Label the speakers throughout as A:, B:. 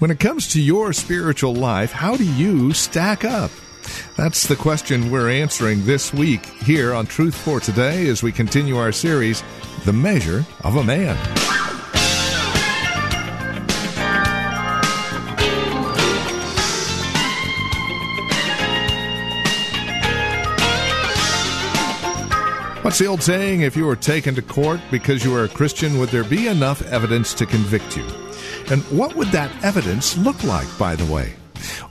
A: When it comes to your spiritual life, how do you stack up? That's the question we're answering this week here on Truth for Today as we continue our series, The Measure of a Man. What's the old saying? If you were taken to court because you were a Christian, would there be enough evidence to convict you? And what would that evidence look like, by the way?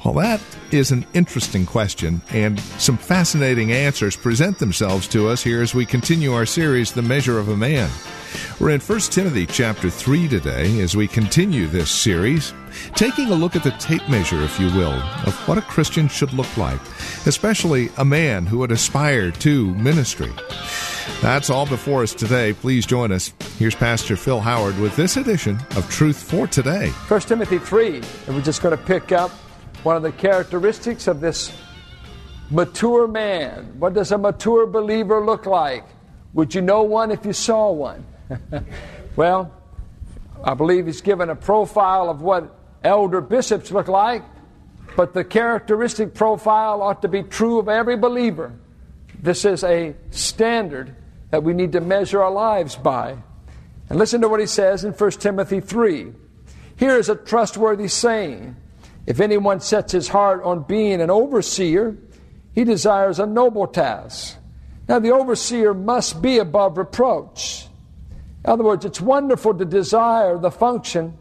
A: Well, that is an interesting question, and some fascinating answers present themselves to us here as we continue our series, The Measure of a Man. We're in 1 Timothy chapter 3 today as we continue this series, taking a look at the tape measure, if you will, of what a Christian should look like, especially a man who would aspire to ministry. That's all before us today. Please join us. Here's Pastor Phil Howard with this edition of Truth for Today.
B: 1 Timothy 3, and we're just going to pick up one of the characteristics of this mature man. What does a mature believer look like? Would you know one if you saw one? well, I believe he's given a profile of what elder bishops look like, but the characteristic profile ought to be true of every believer. This is a standard that we need to measure our lives by. And listen to what he says in 1 Timothy 3. Here is a trustworthy saying If anyone sets his heart on being an overseer, he desires a noble task. Now, the overseer must be above reproach. In other words, it's wonderful to desire the function,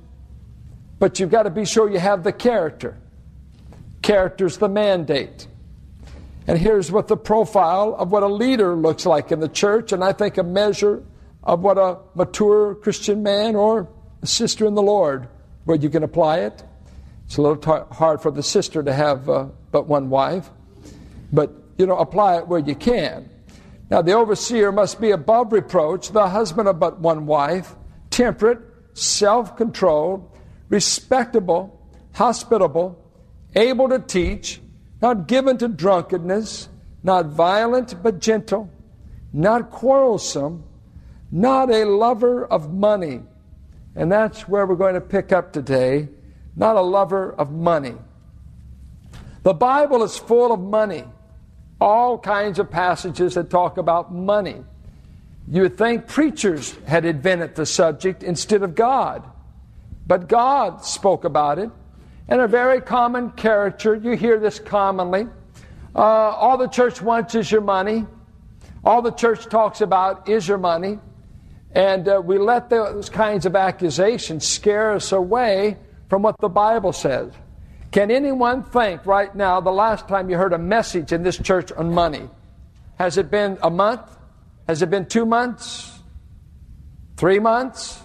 B: but you've got to be sure you have the character. Character's the mandate. And here's what the profile of what a leader looks like in the church, and I think a measure of what a mature Christian man or a sister in the Lord, where you can apply it. It's a little hard for the sister to have uh, but one wife, but you know, apply it where you can. Now, the overseer must be above reproach, the husband of but one wife, temperate, self controlled, respectable, hospitable, able to teach not given to drunkenness, not violent but gentle, not quarrelsome, not a lover of money. And that's where we're going to pick up today. Not a lover of money. The Bible is full of money. All kinds of passages that talk about money. You would think preachers had invented the subject instead of God. But God spoke about it and a very common character. You hear this commonly. Uh, all the church wants is your money. All the church talks about is your money. And uh, we let those kinds of accusations scare us away from what the Bible says. Can anyone think right now the last time you heard a message in this church on money? Has it been a month? Has it been two months? Three months?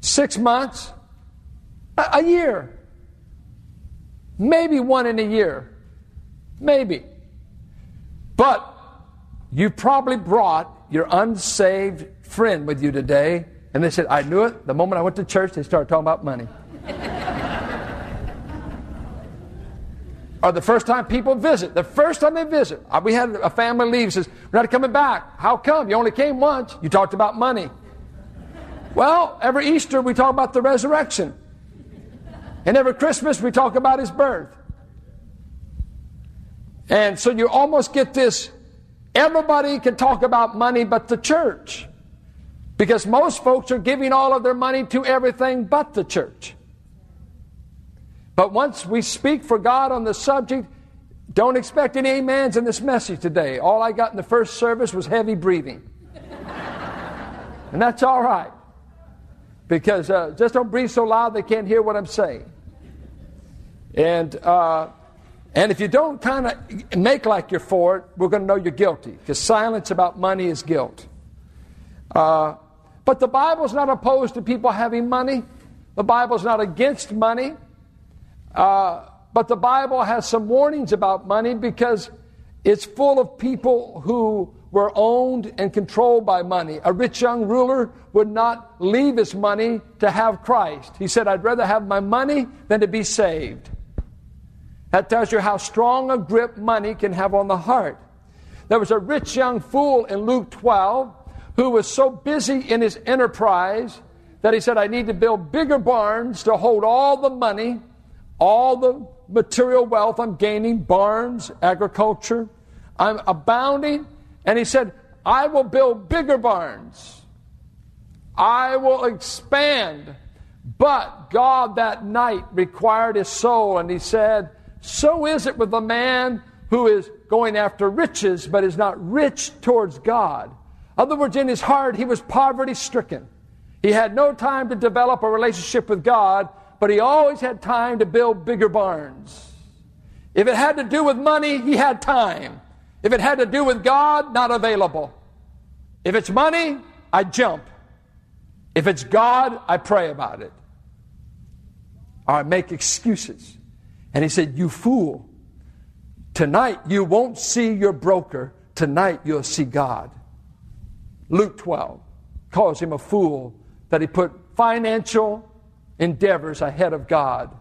B: Six months? A, a year? Maybe one in a year. Maybe. But you probably brought your unsaved friend with you today, and they said, I knew it. The moment I went to church, they started talking about money. or the first time people visit, the first time they visit, uh, we had a family leave, says, We're not coming back. How come? You only came once. You talked about money. Well, every Easter we talk about the resurrection. And every Christmas we talk about his birth. And so you almost get this everybody can talk about money but the church. Because most folks are giving all of their money to everything but the church. But once we speak for God on the subject, don't expect any amens in this message today. All I got in the first service was heavy breathing. and that's all right because uh, just don't breathe so loud they can't hear what I'm saying. And uh, and if you don't kind of make like you're for it, we're going to know you're guilty because silence about money is guilt. Uh, but the Bible's not opposed to people having money. The Bible's not against money, uh, but the Bible has some warnings about money because it's full of people who were owned and controlled by money. A rich young ruler would not leave his money to have Christ. He said, I'd rather have my money than to be saved. That tells you how strong a grip money can have on the heart. There was a rich young fool in Luke 12 who was so busy in his enterprise that he said, I need to build bigger barns to hold all the money, all the material wealth I'm gaining, barns, agriculture. I'm abounding. And he said, I will build bigger barns. I will expand. But God that night required his soul, and he said, So is it with a man who is going after riches, but is not rich towards God. Other words, in his heart, he was poverty stricken. He had no time to develop a relationship with God, but he always had time to build bigger barns. If it had to do with money, he had time. If it had to do with God, not available. If it's money, I jump. If it's God, I pray about it. Or I make excuses. And he said, You fool. Tonight you won't see your broker. Tonight you'll see God. Luke 12 calls him a fool that he put financial endeavors ahead of God.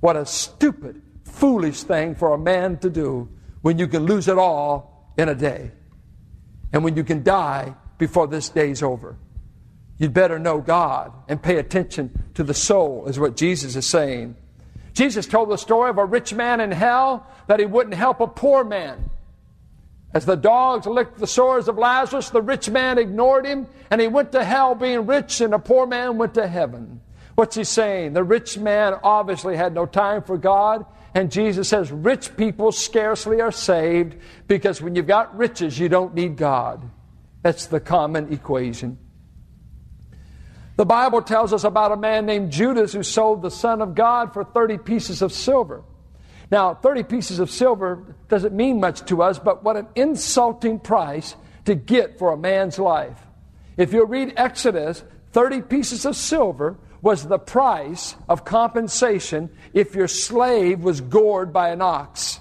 B: What a stupid, foolish thing for a man to do when you can lose it all in a day and when you can die before this day's over. You'd better know God and pay attention to the soul, is what Jesus is saying. Jesus told the story of a rich man in hell that he wouldn't help a poor man. As the dogs licked the sores of Lazarus, the rich man ignored him and he went to hell being rich, and the poor man went to heaven. What's he saying? The rich man obviously had no time for God. And Jesus says, rich people scarcely are saved because when you've got riches, you don't need God. That's the common equation. The Bible tells us about a man named Judas who sold the Son of God for 30 pieces of silver. Now, 30 pieces of silver doesn't mean much to us, but what an insulting price to get for a man's life. If you read Exodus, 30 pieces of silver was the price of compensation if your slave was gored by an ox.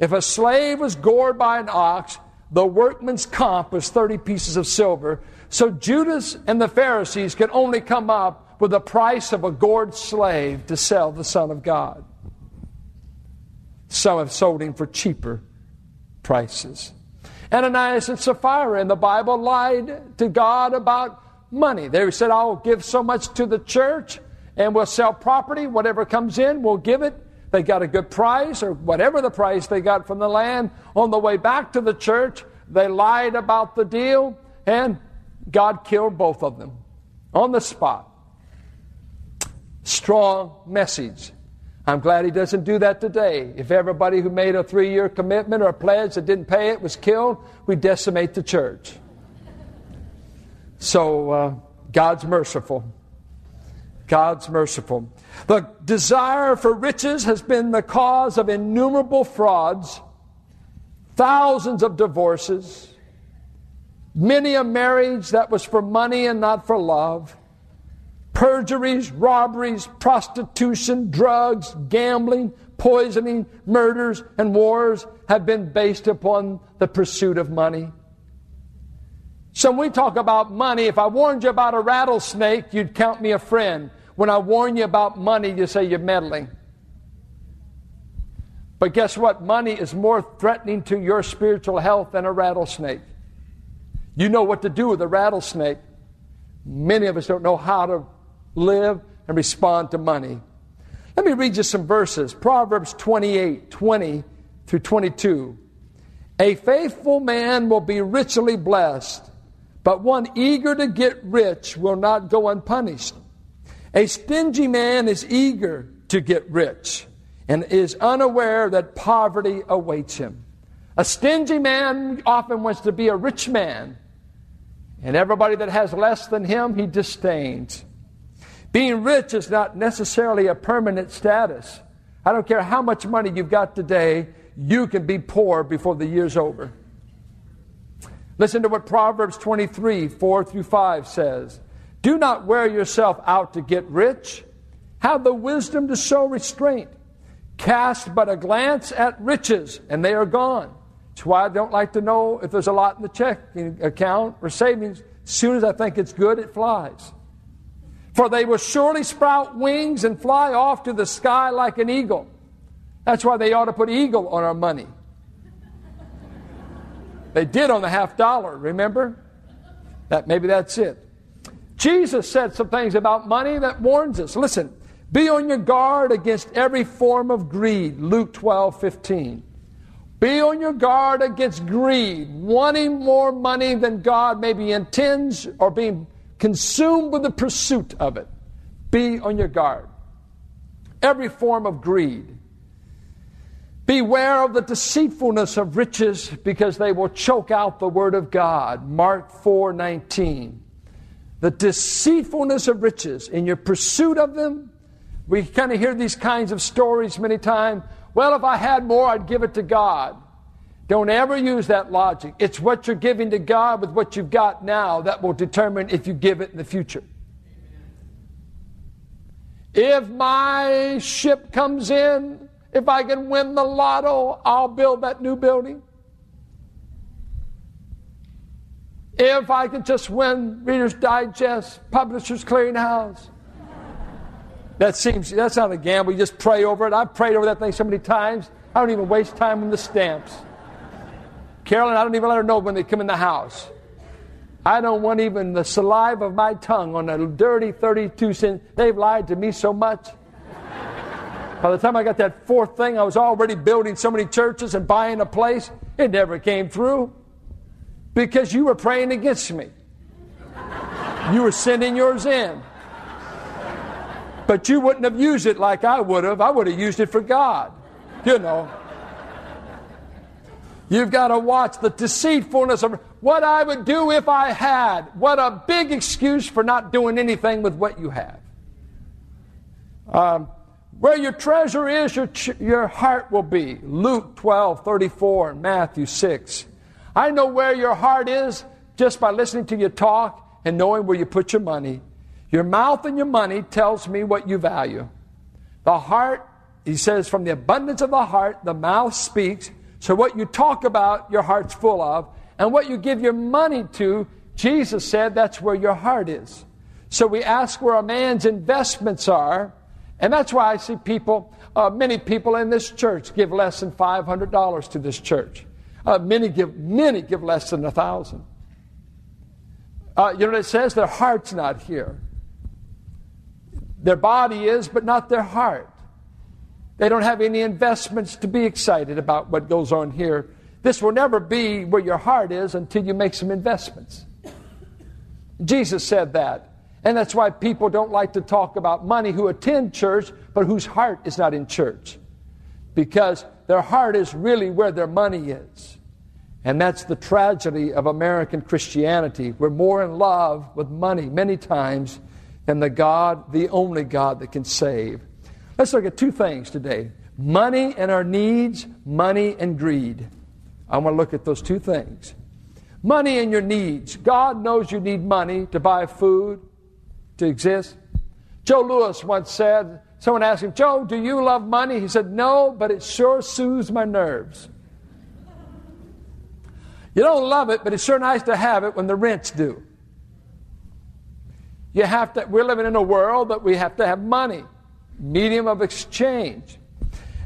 B: If a slave was gored by an ox, the workman's comp was 30 pieces of silver. So Judas and the Pharisees could only come up with the price of a gored slave to sell the Son of God. Some have sold him for cheaper prices. Ananias and Sapphira in the Bible lied to God about money. They said, I'll give so much to the church and we'll sell property. Whatever comes in, we'll give it. They got a good price or whatever the price they got from the land. On the way back to the church, they lied about the deal and God killed both of them on the spot. Strong message. I'm glad he doesn't do that today. If everybody who made a three year commitment or a pledge that didn't pay it was killed, we decimate the church. So uh, God's merciful. God's merciful. The desire for riches has been the cause of innumerable frauds, thousands of divorces, many a marriage that was for money and not for love, perjuries, robberies, prostitution, drugs, gambling, poisoning, murders, and wars have been based upon the pursuit of money. So when we talk about money, if I warned you about a rattlesnake, you'd count me a friend. When I warn you about money, you say you're meddling. But guess what? Money is more threatening to your spiritual health than a rattlesnake. You know what to do with a rattlesnake. Many of us don't know how to live and respond to money. Let me read you some verses. Proverbs 28 20 through 22. A faithful man will be richly blessed but one eager to get rich will not go unpunished. A stingy man is eager to get rich and is unaware that poverty awaits him. A stingy man often wants to be a rich man, and everybody that has less than him, he disdains. Being rich is not necessarily a permanent status. I don't care how much money you've got today, you can be poor before the year's over. Listen to what Proverbs 23, 4 through 5 says. Do not wear yourself out to get rich. Have the wisdom to show restraint. Cast but a glance at riches, and they are gone. That's why I don't like to know if there's a lot in the checking account or savings. As soon as I think it's good, it flies. For they will surely sprout wings and fly off to the sky like an eagle. That's why they ought to put eagle on our money. They did on the half dollar, remember? That maybe that's it. Jesus said some things about money that warns us. Listen, be on your guard against every form of greed. Luke 12, 15. Be on your guard against greed, wanting more money than God maybe intends or being consumed with the pursuit of it. Be on your guard. Every form of greed. Beware of the deceitfulness of riches because they will choke out the word of God. Mark 4 19. The deceitfulness of riches in your pursuit of them. We kind of hear these kinds of stories many times. Well, if I had more, I'd give it to God. Don't ever use that logic. It's what you're giving to God with what you've got now that will determine if you give it in the future. If my ship comes in, if I can win the lotto, I'll build that new building. If I can just win Reader's Digest, Publishers Clearinghouse. That seems, that's not a gamble. You just pray over it. I've prayed over that thing so many times, I don't even waste time on the stamps. Carolyn, I don't even let her know when they come in the house. I don't want even the saliva of my tongue on a dirty 32 cent. They've lied to me so much. By the time I got that fourth thing, I was already building so many churches and buying a place. It never came through because you were praying against me. You were sending yours in. But you wouldn't have used it like I would have. I would have used it for God. You know. You've got to watch the deceitfulness of what I would do if I had. What a big excuse for not doing anything with what you have. Um, where your treasure is, your, your heart will be. Luke 12, 34, and Matthew 6. I know where your heart is just by listening to you talk and knowing where you put your money. Your mouth and your money tells me what you value. The heart, he says, from the abundance of the heart, the mouth speaks. So what you talk about, your heart's full of. And what you give your money to, Jesus said that's where your heart is. So we ask where a man's investments are. And that's why I see people, uh, many people in this church give less than $500 to this church. Uh, many give, many give less than a thousand. Uh, you know what it says? Their heart's not here. Their body is, but not their heart. They don't have any investments to be excited about what goes on here. This will never be where your heart is until you make some investments. Jesus said that. And that's why people don't like to talk about money who attend church, but whose heart is not in church. Because their heart is really where their money is. And that's the tragedy of American Christianity. We're more in love with money many times than the God, the only God that can save. Let's look at two things today money and our needs, money and greed. I want to look at those two things. Money and your needs. God knows you need money to buy food, to exist. Joe Louis once said, someone asked him, Joe, do you love money? He said, No, but it sure soothes my nerves. You don't love it, but it's sure nice to have it when the rents due. You have to, we're living in a world that we have to have money medium of exchange.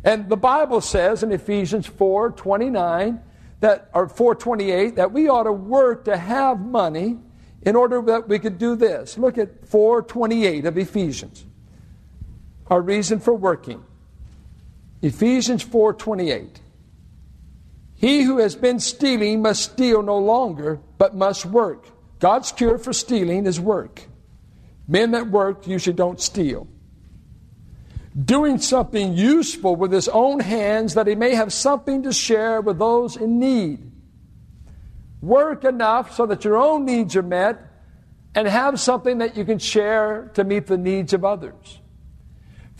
B: And the Bible says in Ephesians 4 29 that, or 428 that we ought to work to have money in order that we could do this. Look at 428 of Ephesians. Our reason for working. Ephesians 4:28. He who has been stealing must steal no longer, but must work. God's cure for stealing is work. Men that work usually don't steal doing something useful with his own hands that he may have something to share with those in need. Work enough so that your own needs are met and have something that you can share to meet the needs of others.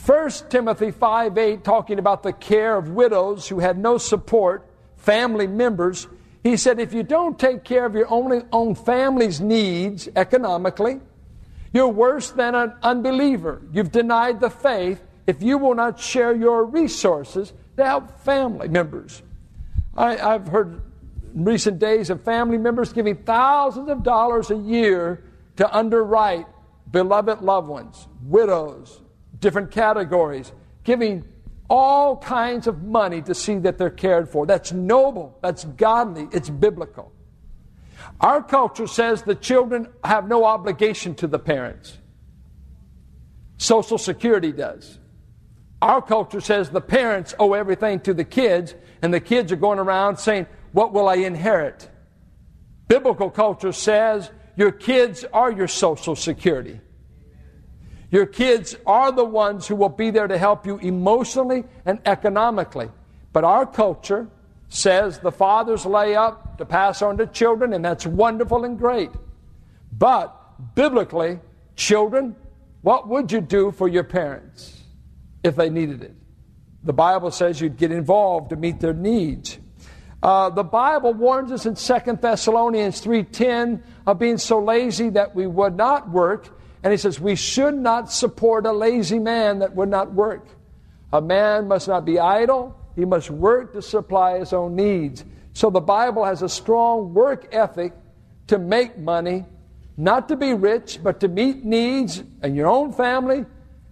B: 1 Timothy 5 8, talking about the care of widows who had no support, family members, he said, if you don't take care of your own, own family's needs economically, You're worse than an unbeliever. You've denied the faith if you will not share your resources to help family members. I, have heard in recent days of family members giving thousands of dollars a year to underwrite beloved loved ones, widows, different categories, giving all kinds of money to see that they're cared for. That's noble, that's godly, it's biblical. Our culture says the children have no obligation to the parents. Social Security does. Our culture says the parents owe everything to the kids, and the kids are going around saying, What will I inherit? Biblical culture says your kids are your Social Security. Your kids are the ones who will be there to help you emotionally and economically. But our culture says the fathers lay up to pass on to children, and that's wonderful and great. But biblically, children, what would you do for your parents if they needed it? The Bible says you'd get involved to meet their needs. Uh, the Bible warns us in 2 Thessalonians 3.10 of being so lazy that we would not work and he says, We should not support a lazy man that would not work. A man must not be idle, he must work to supply his own needs. So the Bible has a strong work ethic to make money, not to be rich, but to meet needs in your own family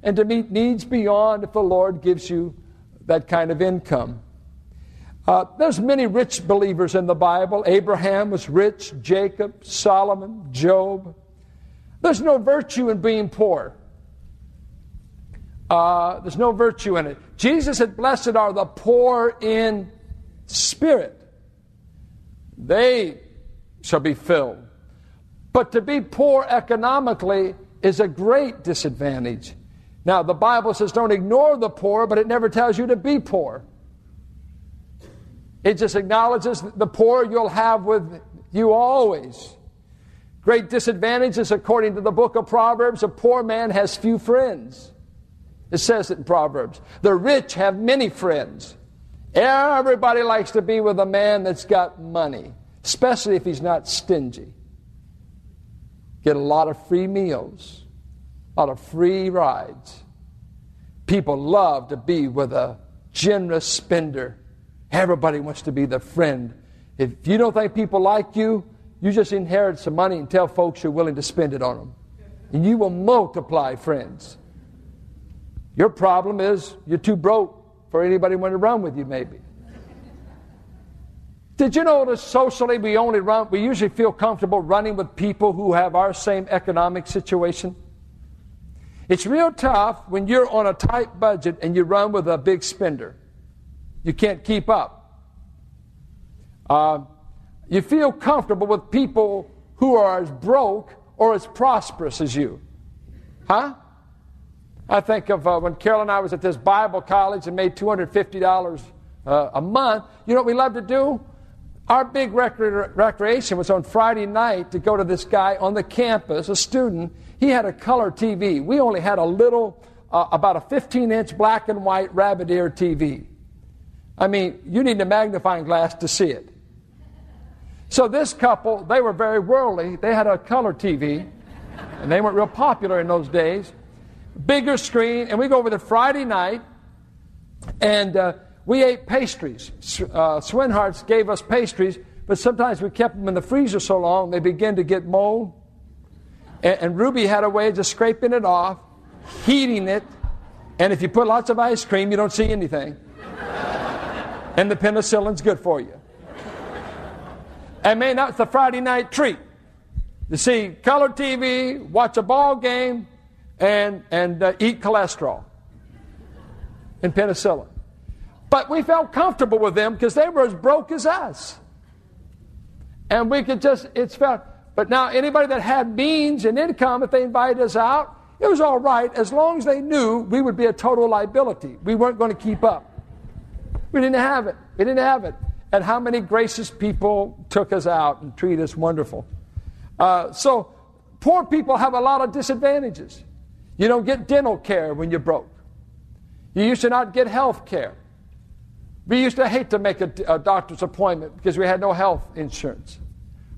B: and to meet needs beyond if the Lord gives you that kind of income. Uh, there's many rich believers in the Bible. Abraham was rich, Jacob, Solomon, Job. There's no virtue in being poor. Uh, there's no virtue in it. Jesus said, Blessed are the poor in spirit, they shall be filled. But to be poor economically is a great disadvantage. Now, the Bible says don't ignore the poor, but it never tells you to be poor. It just acknowledges the poor you'll have with you always. Great disadvantages, according to the book of Proverbs, a poor man has few friends. It says it in Proverbs. The rich have many friends. Everybody likes to be with a man that's got money, especially if he's not stingy. Get a lot of free meals, a lot of free rides. People love to be with a generous spender. Everybody wants to be the friend. If you don't think people like you, you just inherit some money and tell folks you're willing to spend it on them. And you will multiply friends. Your problem is you're too broke for anybody to run with you, maybe. Did you that socially we only run, we usually feel comfortable running with people who have our same economic situation? It's real tough when you're on a tight budget and you run with a big spender. You can't keep up. Uh, you feel comfortable with people who are as broke or as prosperous as you. Huh? I think of uh, when Carol and I was at this Bible college and made $250 uh, a month. You know what we love to do? Our big recre- recreation was on Friday night to go to this guy on the campus, a student. He had a color TV. We only had a little, uh, about a 15 inch black and white rabbit ear TV. I mean, you need a magnifying glass to see it. So this couple, they were very worldly. They had a color TV, and they weren't real popular in those days. Bigger screen, and we go over there Friday night, and uh, we ate pastries. Uh, Swinharts gave us pastries, but sometimes we kept them in the freezer so long they began to get mold. And, and Ruby had a way of just scraping it off, heating it, and if you put lots of ice cream, you don't see anything. and the penicillin's good for you. And man, that's the Friday night treat. You see color TV, watch a ball game, and, and uh, eat cholesterol and penicillin. But we felt comfortable with them because they were as broke as us. And we could just, it's felt, but now anybody that had means and income, if they invited us out, it was all right as long as they knew we would be a total liability. We weren't going to keep up. We didn't have it. We didn't have it and how many gracious people took us out and treated us wonderful. Uh, so, poor people have a lot of disadvantages. You don't get dental care when you're broke. You used to not get health care. We used to hate to make a, a doctor's appointment because we had no health insurance.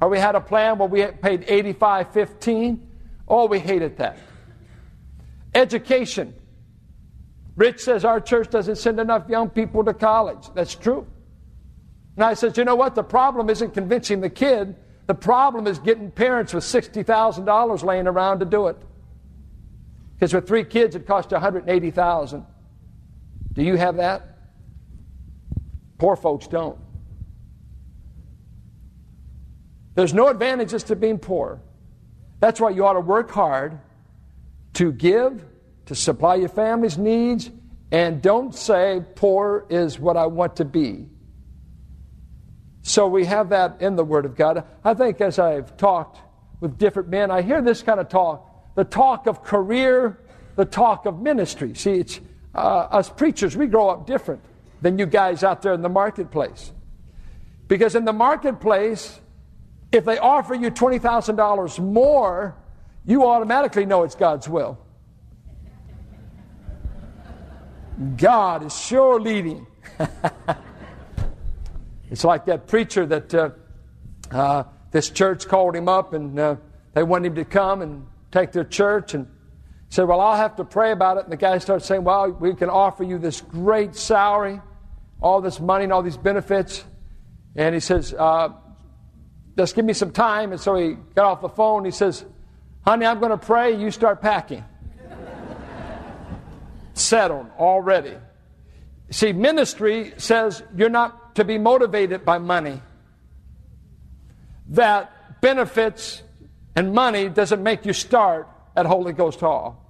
B: Or we had a plan where we paid 85.15 Oh, we hated that. Education. Rich says our church doesn't send enough young people to college. That's true. And I said, you know what? The problem isn't convincing the kid. The problem is getting parents with $60,000 laying around to do it. Because with three kids, it costs 180,000. Do you have that? Poor folks don't. There's no advantages to being poor. That's why you ought to work hard to give, to supply your family's needs, and don't say poor is what I want to be. So we have that in the Word of God. I think as I've talked with different men, I hear this kind of talk the talk of career, the talk of ministry. See, it's uh, us preachers, we grow up different than you guys out there in the marketplace. Because in the marketplace, if they offer you $20,000 more, you automatically know it's God's will. God is sure leading. It's like that preacher that uh, uh, this church called him up and uh, they wanted him to come and take their church and say, Well, I'll have to pray about it. And the guy starts saying, Well, we can offer you this great salary, all this money, and all these benefits. And he says, uh, Just give me some time. And so he got off the phone. He says, Honey, I'm going to pray. You start packing. Settled already. See, ministry says you're not to be motivated by money. That benefits and money doesn't make you start at Holy Ghost Hall,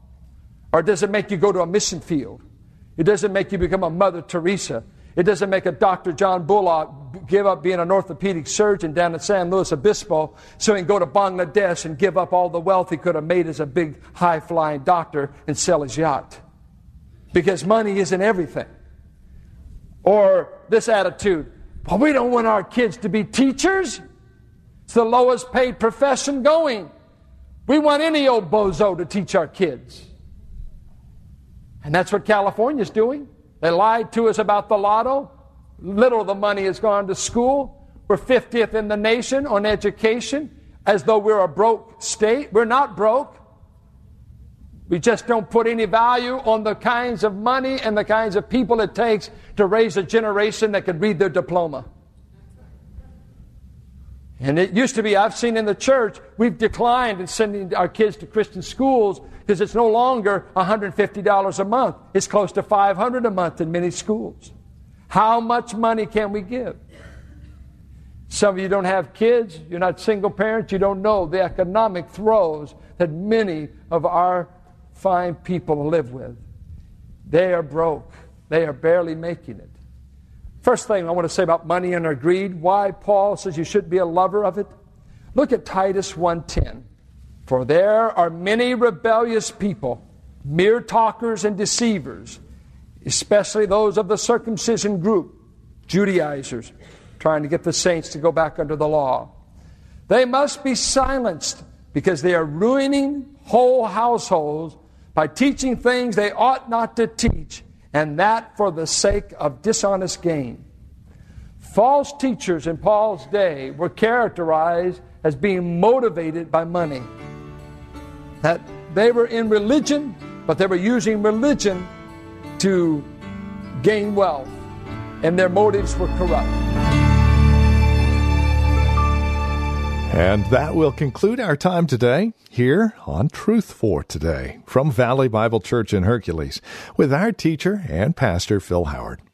B: or doesn't make you go to a mission field. It doesn't make you become a Mother Teresa. It doesn't make a Dr. John Bullock give up being an orthopedic surgeon down in San Luis Obispo so he can go to Bangladesh and give up all the wealth he could have made as a big high flying doctor and sell his yacht. Because money isn't everything. Or this attitude well, we don't want our kids to be teachers. It's the lowest paid profession going. We want any old bozo to teach our kids. And that's what California's doing. They lied to us about the lotto. Little of the money has gone to school. We're 50th in the nation on education, as though we're a broke state. We're not broke. We just don't put any value on the kinds of money and the kinds of people it takes to raise a generation that could read their diploma. And it used to be, I've seen in the church, we've declined in sending our kids to Christian schools because it's no longer $150 a month. It's close to $500 a month in many schools. How much money can we give? Some of you don't have kids, you're not single parents, you don't know the economic throes that many of our fine people live with. They are broke. They are barely making it. First thing I want to say about money and our greed, why Paul says you should be a lover of it. Look at Titus 1:10. For there are many rebellious people, mere talkers and deceivers, especially those of the circumcision group, Judaizers, trying to get the saints to go back under the law. They must be silenced because they are ruining whole households by teaching things they ought not to teach, and that for the sake of dishonest gain. False teachers in Paul's day were characterized as being motivated by money. That they were in religion, but they were using religion to gain wealth, and their motives were corrupt.
A: And that will conclude our time today here on Truth for Today from Valley Bible Church in Hercules with our teacher and pastor Phil Howard.